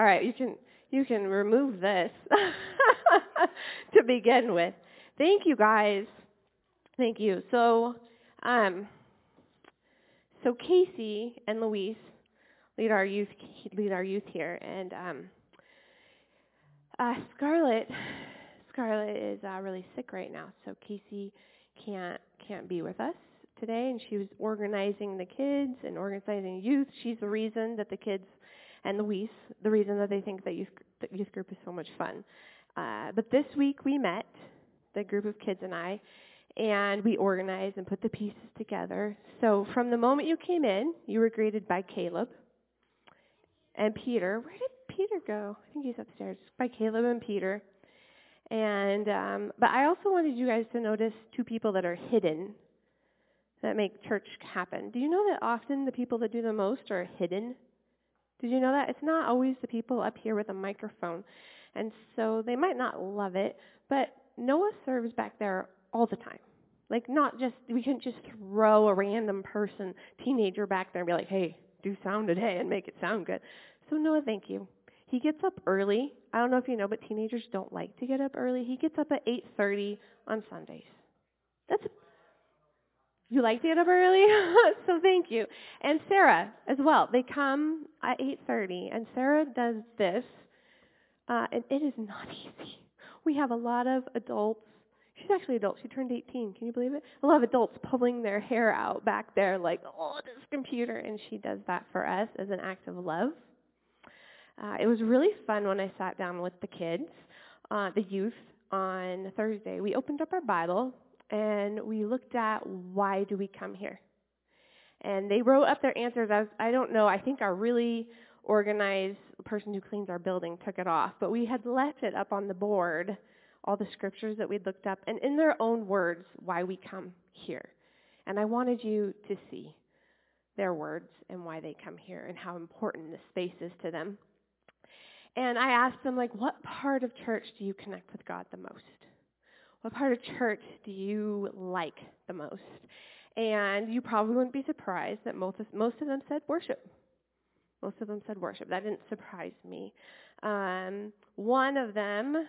All right, you can you can remove this to begin with. Thank you guys. Thank you. So, um, so Casey and Luis lead our youth lead our youth here, and um, uh, Scarlett Scarlett is uh, really sick right now, so Casey can't can't be with us today, and she was organizing the kids and organizing youth. She's the reason that the kids and Luis, the reason that they think that youth, that youth group is so much fun. Uh, but this week we met, the group of kids and I, and we organized and put the pieces together. So from the moment you came in, you were greeted by Caleb and Peter. Where did Peter go? I think he's upstairs. By Caleb and Peter. And um, but I also wanted you guys to notice two people that are hidden that make church happen. Do you know that often the people that do the most are hidden? Did you know that? It's not always the people up here with a microphone. And so they might not love it, but Noah serves back there all the time. Like not just we can just throw a random person, teenager back there and be like, "Hey, do sound today and make it sound good." So Noah, thank you. He gets up early. I don't know if you know, but teenagers don't like to get up early. He gets up at 8:30 on Sundays. That's you like to get up early, so thank you. And Sarah as well. They come at 8:30, and Sarah does this, uh, and it is not easy. We have a lot of adults. She's actually adult. She turned 18. Can you believe it? A lot of adults pulling their hair out back there, like, oh, this computer, and she does that for us as an act of love. Uh, it was really fun when I sat down with the kids, uh, the youth, on Thursday. We opened up our Bible and we looked at why do we come here. And they wrote up their answers. I don't know. I think our really organized person who cleans our building took it off, but we had left it up on the board, all the scriptures that we'd looked up, and in their own words, why we come here. And I wanted you to see their words and why they come here and how important this space is to them. And I asked them, like, what part of church do you connect with God the most? What part of church do you like the most? And you probably wouldn't be surprised that most of, most of them said worship. Most of them said worship. That didn't surprise me. Um, one of them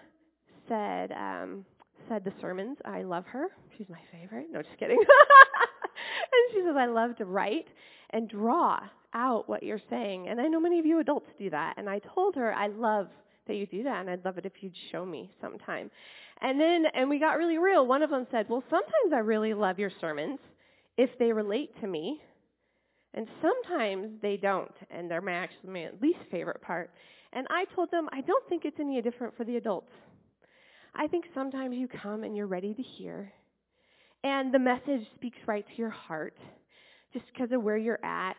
said um, said the sermons. I love her. She's my favorite. No, just kidding. and she says I love to write and draw out what you're saying. And I know many of you adults do that. And I told her I love that you do that, and I'd love it if you'd show me sometime. And then, and we got really real. One of them said, Well, sometimes I really love your sermons if they relate to me. And sometimes they don't, and they're my actually my least favorite part. And I told them, I don't think it's any different for the adults. I think sometimes you come and you're ready to hear, and the message speaks right to your heart just because of where you're at.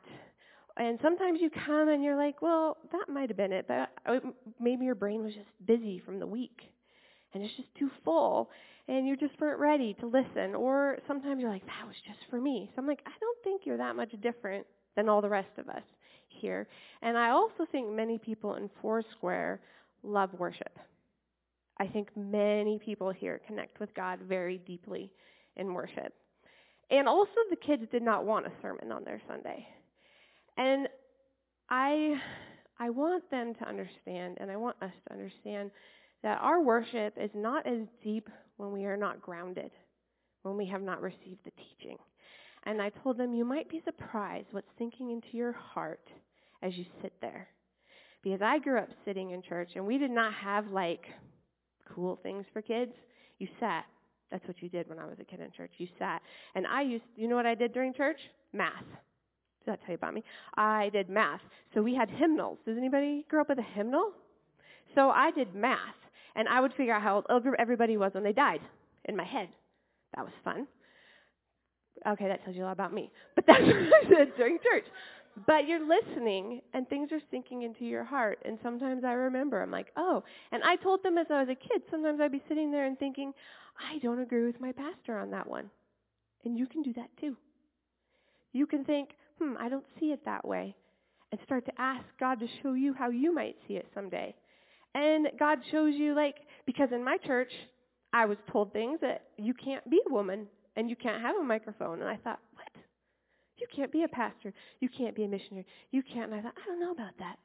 And sometimes you come and you're like, well, that might have been it, but uh, maybe your brain was just busy from the week and it's just too full and you just weren't ready to listen. Or sometimes you're like, that was just for me. So I'm like, I don't think you're that much different than all the rest of us here. And I also think many people in Foursquare love worship. I think many people here connect with God very deeply in worship. And also the kids did not want a sermon on their Sunday. And I I want them to understand and I want us to understand that our worship is not as deep when we are not grounded, when we have not received the teaching. And I told them, you might be surprised what's sinking into your heart as you sit there. Because I grew up sitting in church, and we did not have like cool things for kids. You sat. That's what you did when I was a kid in church. You sat. And I used, you know what I did during church? Math. Does that tell you about me? I did math. So we had hymnals. Does anybody grow up with a hymnal? So I did math. And I would figure out how old everybody was when they died in my head. That was fun. Okay, that tells you a lot about me. But that's what I did during church. But you're listening and things are sinking into your heart. And sometimes I remember, I'm like, oh. And I told them as I was a kid, sometimes I'd be sitting there and thinking, I don't agree with my pastor on that one. And you can do that too. You can think, hmm, I don't see it that way. And start to ask God to show you how you might see it someday. And God shows you, like, because in my church, I was told things that you can't be a woman and you can't have a microphone. And I thought, what? You can't be a pastor. You can't be a missionary. You can't. And I thought, I don't know about that.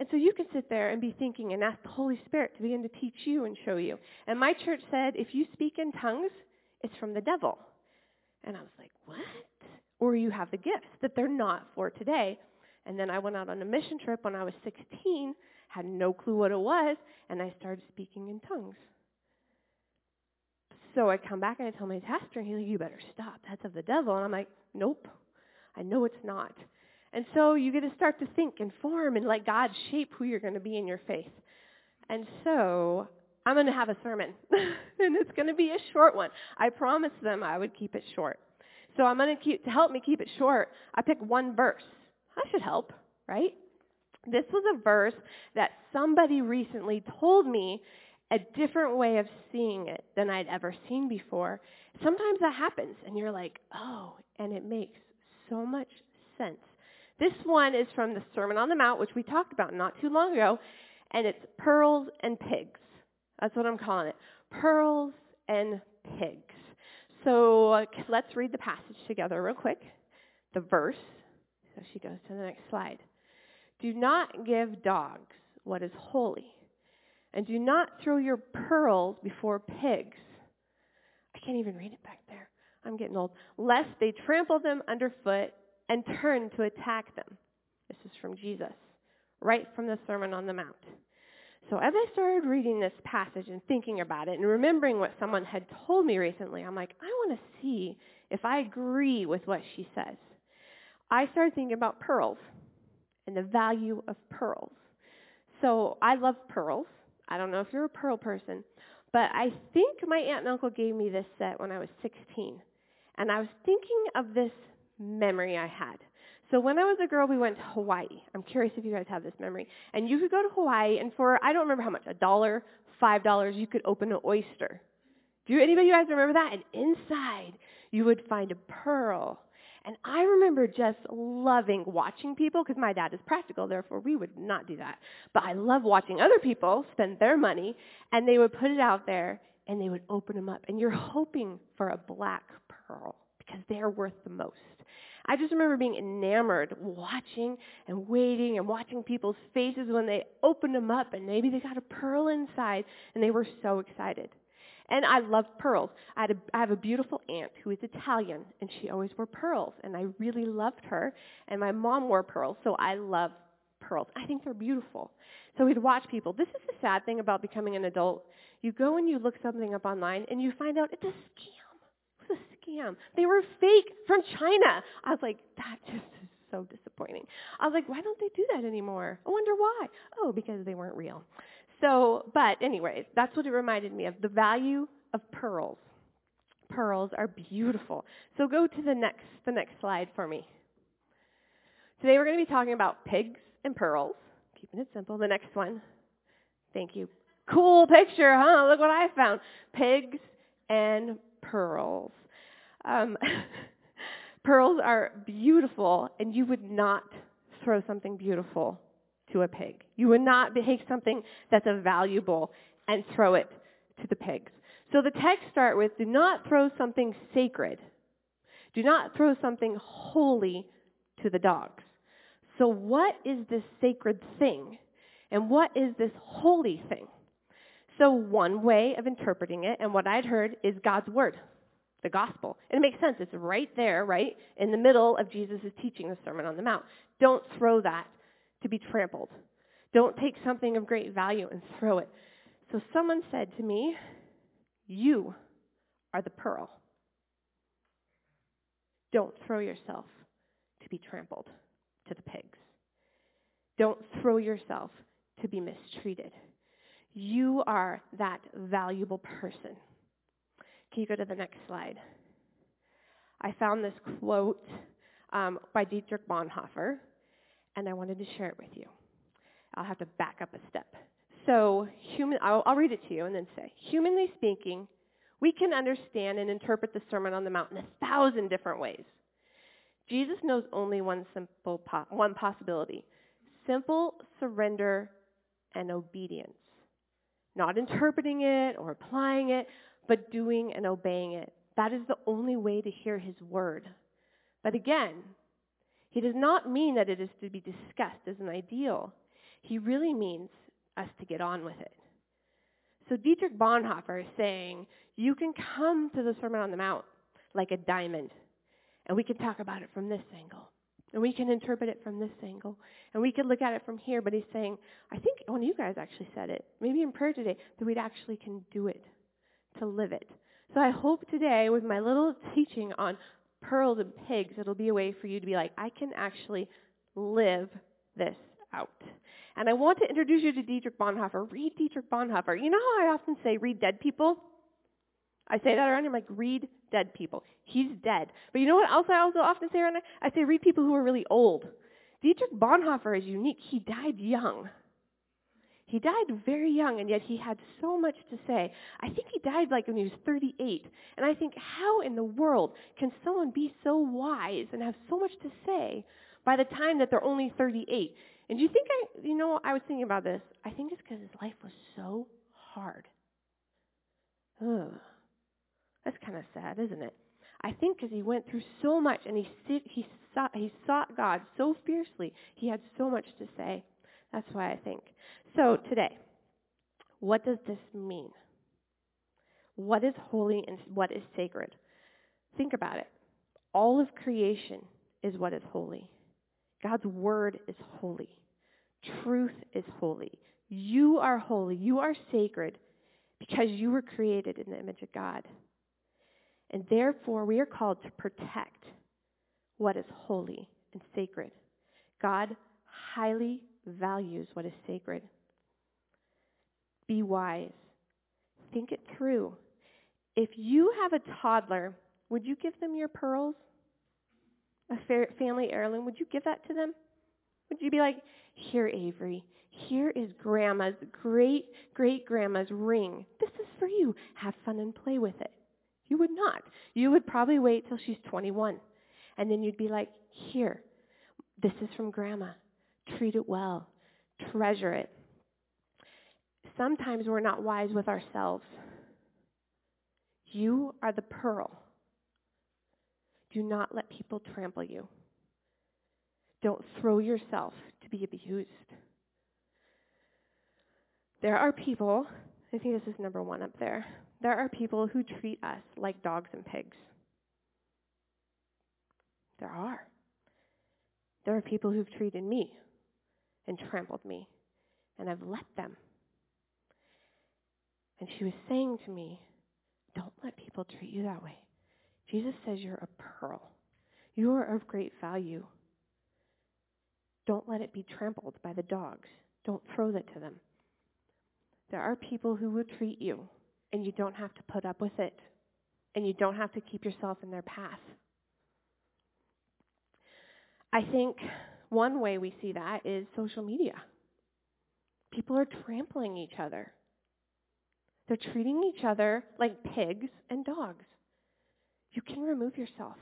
And so you can sit there and be thinking and ask the Holy Spirit to begin to teach you and show you. And my church said, if you speak in tongues, it's from the devil. And I was like, what? Or you have the gifts that they're not for today. And then I went out on a mission trip when I was 16, had no clue what it was, and I started speaking in tongues. So I come back and I tell my pastor, and he's like, you better stop. That's of the devil. And I'm like, nope. I know it's not. And so you get to start to think and form and let God shape who you're going to be in your faith. And so I'm going to have a sermon, and it's going to be a short one. I promised them I would keep it short. So I'm going to keep, to help me keep it short, I pick one verse. That should help, right? This was a verse that somebody recently told me a different way of seeing it than I'd ever seen before. Sometimes that happens, and you're like, oh, and it makes so much sense. This one is from the Sermon on the Mount, which we talked about not too long ago, and it's pearls and pigs. That's what I'm calling it. Pearls and pigs. So let's read the passage together real quick. The verse. So she goes to the next slide. Do not give dogs what is holy, and do not throw your pearls before pigs. I can't even read it back there. I'm getting old. Lest they trample them underfoot and turn to attack them. This is from Jesus, right from the Sermon on the Mount. So as I started reading this passage and thinking about it and remembering what someone had told me recently, I'm like, I want to see if I agree with what she says. I started thinking about pearls and the value of pearls. So I love pearls. I don't know if you're a pearl person, but I think my aunt and uncle gave me this set when I was 16. And I was thinking of this memory I had. So when I was a girl, we went to Hawaii. I'm curious if you guys have this memory. And you could go to Hawaii, and for, I don't remember how much, a dollar, five dollars, you could open an oyster. Do anybody you guys remember that? And inside, you would find a pearl. And I remember just loving watching people, because my dad is practical, therefore we would not do that. But I love watching other people spend their money, and they would put it out there, and they would open them up. And you're hoping for a black pearl, because they're worth the most. I just remember being enamored, watching and waiting and watching people's faces when they opened them up and maybe they got a pearl inside and they were so excited. And I love pearls. I, had a, I have a beautiful aunt who is Italian and she always wore pearls and I really loved her. And my mom wore pearls, so I love pearls. I think they're beautiful. So we'd watch people. This is the sad thing about becoming an adult. You go and you look something up online and you find out it's a scam It's a scam. They were fake from China. I was like, that just is so disappointing. I was like, why don't they do that anymore? I wonder why. Oh, because they weren't real. So, but anyways, that's what it reminded me of, the value of pearls. Pearls are beautiful. So go to the next, the next slide for me. Today we're going to be talking about pigs and pearls. Keeping it simple. The next one. Thank you. Cool picture, huh? Look what I found. Pigs and pearls. Um, pearls are beautiful, and you would not throw something beautiful to a pig. You would not take something that's a valuable and throw it to the pigs. So the text start with, do not throw something sacred. Do not throw something holy to the dogs. So what is this sacred thing? And what is this holy thing? So one way of interpreting it, and what I'd heard, is God's word the gospel. And it makes sense. It's right there, right, in the middle of Jesus' teaching the Sermon on the Mount. Don't throw that to be trampled. Don't take something of great value and throw it. So someone said to me, You are the pearl. Don't throw yourself to be trampled to the pigs. Don't throw yourself to be mistreated. You are that valuable person. Can you go to the next slide? I found this quote um, by Dietrich Bonhoeffer, and I wanted to share it with you. I'll have to back up a step. So, human, I'll, I'll read it to you and then say, humanly speaking, we can understand and interpret the Sermon on the Mount in a thousand different ways. Jesus knows only one simple po- one possibility: simple surrender and obedience. Not interpreting it or applying it, but doing and obeying it. That is the only way to hear his word. But again, he does not mean that it is to be discussed as an ideal. he really means us to get on with it. So Dietrich Bonhoeffer is saying, you can come to the Sermon on the Mount like a diamond, and we can talk about it from this angle. And we can interpret it from this angle. And we can look at it from here. But he's saying, I think one of you guys actually said it, maybe in prayer today, that we'd actually can do it, to live it. So I hope today, with my little teaching on pearls and pigs, it'll be a way for you to be like, I can actually live this out. And I want to introduce you to Dietrich Bonhoeffer. Read Dietrich Bonhoeffer. You know how I often say read dead people? I say that around him like read dead people. He's dead. But you know what else I also often say around? I say read people who are really old. Dietrich Bonhoeffer is unique. He died young. He died very young, and yet he had so much to say. I think he died like when he was 38. And I think, how in the world can someone be so wise and have so much to say by the time that they're only 38? And do you think I, you know, I was thinking about this. I think it's because his life was so hard. Ugh. That's kind of sad, isn't it? I think because he went through so much and he, he, sought, he sought God so fiercely, he had so much to say. That's why I think. So today, what does this mean? What is holy and what is sacred? Think about it. All of creation is what is holy. God's word is holy. Truth is holy. You are holy. You are sacred because you were created in the image of God. And therefore, we are called to protect what is holy and sacred. God highly values what is sacred. Be wise. Think it through. If you have a toddler, would you give them your pearls? A family heirloom, would you give that to them? Would you be like, here, Avery, here is grandma's great great grandma's ring. This is for you. Have fun and play with it. You would not. You would probably wait till she's 21. And then you'd be like, here, this is from grandma. Treat it well. Treasure it. Sometimes we're not wise with ourselves. You are the pearl. Do not let people trample you. Don't throw yourself to be abused. There are people, I think this is number one up there, there are people who treat us like dogs and pigs. There are. There are people who've treated me and trampled me, and I've let them. And she was saying to me, Don't let people treat you that way. Jesus says you're a pearl. You are of great value. Don't let it be trampled by the dogs. Don't throw that to them. There are people who will treat you and you don't have to put up with it, and you don't have to keep yourself in their path. I think one way we see that is social media. People are trampling each other. They're treating each other like pigs and dogs. You can remove yourself.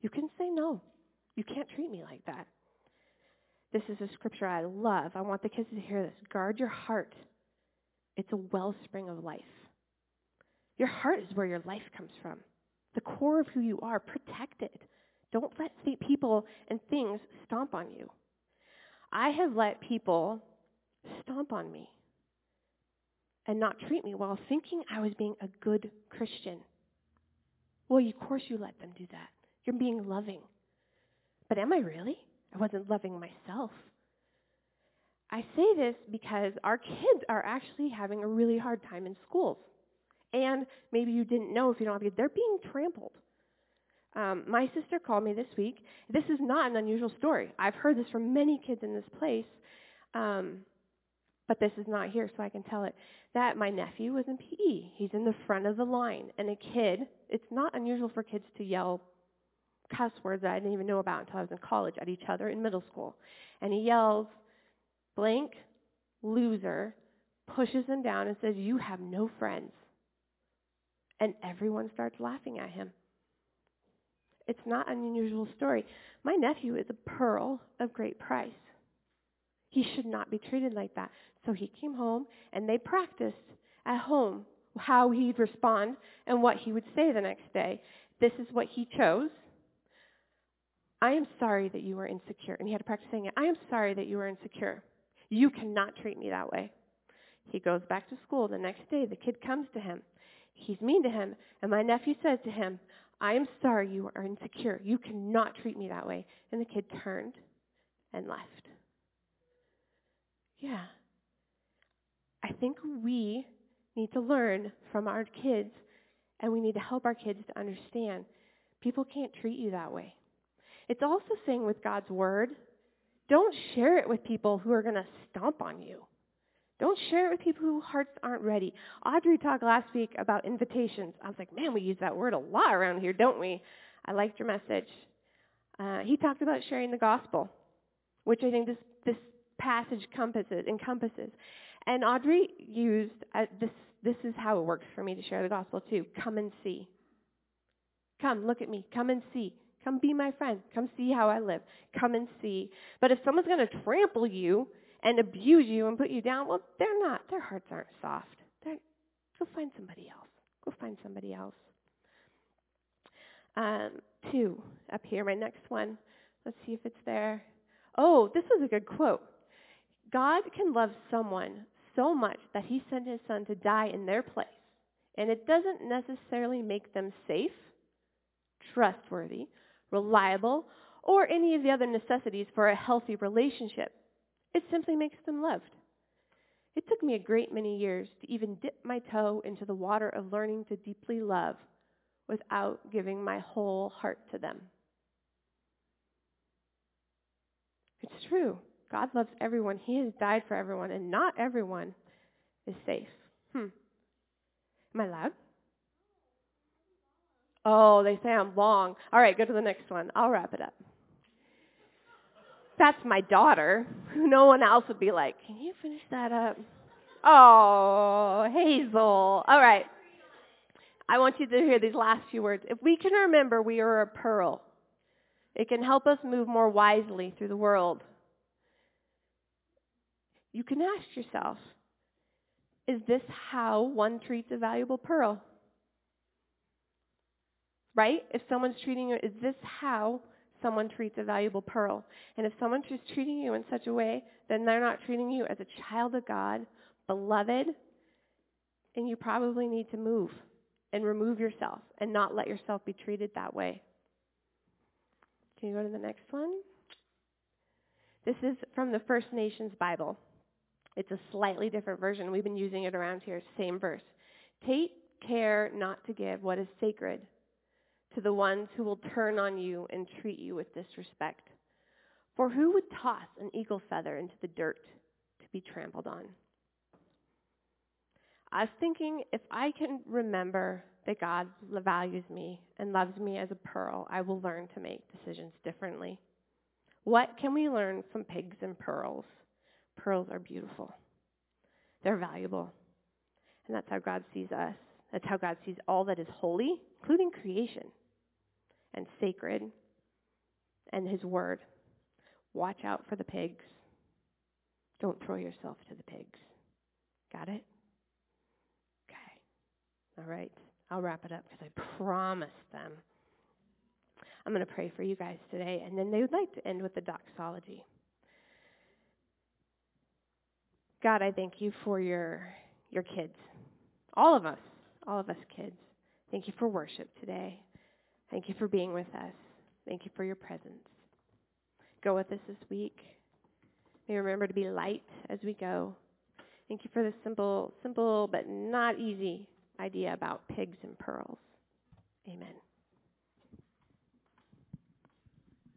You can say no. You can't treat me like that. This is a scripture I love. I want the kids to hear this. Guard your heart. It's a wellspring of life. Your heart is where your life comes from. The core of who you are. Protect it. Don't let people and things stomp on you. I have let people stomp on me and not treat me well, thinking I was being a good Christian. Well, of course you let them do that. You're being loving. But am I really? I wasn't loving myself. I say this because our kids are actually having a really hard time in schools. And maybe you didn't know if you don't have kids, they're being trampled. Um, my sister called me this week. This is not an unusual story. I've heard this from many kids in this place, um, but this is not here, so I can tell it. That my nephew was in PE. He's in the front of the line, and a kid. It's not unusual for kids to yell cuss words that I didn't even know about until I was in college at each other in middle school. And he yells, "Blank, loser," pushes him down, and says, "You have no friends." and everyone starts laughing at him. It's not an unusual story. My nephew is a pearl of great price. He should not be treated like that. So he came home and they practiced at home how he'd respond and what he would say the next day. This is what he chose. I am sorry that you were insecure. And he had to practice saying it. I am sorry that you were insecure. You cannot treat me that way. He goes back to school the next day. The kid comes to him. He's mean to him. And my nephew says to him, I am sorry you are insecure. You cannot treat me that way. And the kid turned and left. Yeah. I think we need to learn from our kids and we need to help our kids to understand people can't treat you that way. It's also saying with God's word, don't share it with people who are going to stomp on you. Don't share it with people whose hearts aren't ready. Audrey talked last week about invitations. I was like, man, we use that word a lot around here, don't we? I liked your message. Uh, he talked about sharing the gospel, which I think this, this passage encompasses, encompasses. And Audrey used uh, this. This is how it works for me to share the gospel too. Come and see. Come, look at me. Come and see. Come be my friend. Come see how I live. Come and see. But if someone's going to trample you and abuse you and put you down, well, they're not. Their hearts aren't soft. They're, go find somebody else. Go find somebody else. Um, two up here, my next one. Let's see if it's there. Oh, this was a good quote. God can love someone so much that he sent his son to die in their place. And it doesn't necessarily make them safe, trustworthy, reliable, or any of the other necessities for a healthy relationship. It simply makes them loved. It took me a great many years to even dip my toe into the water of learning to deeply love without giving my whole heart to them. It's true. God loves everyone. He has died for everyone, and not everyone is safe. Hmm. Am I loud? Oh, they say I'm long. All right, go to the next one. I'll wrap it up that's my daughter, no one else would be like, can you finish that up? Oh, Hazel. All right. I want you to hear these last few words. If we can remember we are a pearl, it can help us move more wisely through the world. You can ask yourself, is this how one treats a valuable pearl? Right? If someone's treating you, is this how someone treats a valuable pearl. And if someone is treating you in such a way, then they're not treating you as a child of God, beloved, and you probably need to move and remove yourself and not let yourself be treated that way. Can you go to the next one? This is from the First Nations Bible. It's a slightly different version. We've been using it around here. Same verse. Take care not to give what is sacred to the ones who will turn on you and treat you with disrespect. For who would toss an eagle feather into the dirt to be trampled on? I was thinking if I can remember that God values me and loves me as a pearl, I will learn to make decisions differently. What can we learn from pigs and pearls? Pearls are beautiful. They're valuable. And that's how God sees us. That's how God sees all that is holy, including creation and sacred and his word. Watch out for the pigs. Don't throw yourself to the pigs. Got it? Okay. All right. I'll wrap it up because I promised them. I'm going to pray for you guys today, and then they would like to end with the doxology. God, I thank you for your your kids. All of us, all of us kids. Thank you for worship today. Thank you for being with us. Thank you for your presence. Go with us this week. May remember to be light as we go. Thank you for the simple, simple but not easy idea about pigs and pearls. Amen.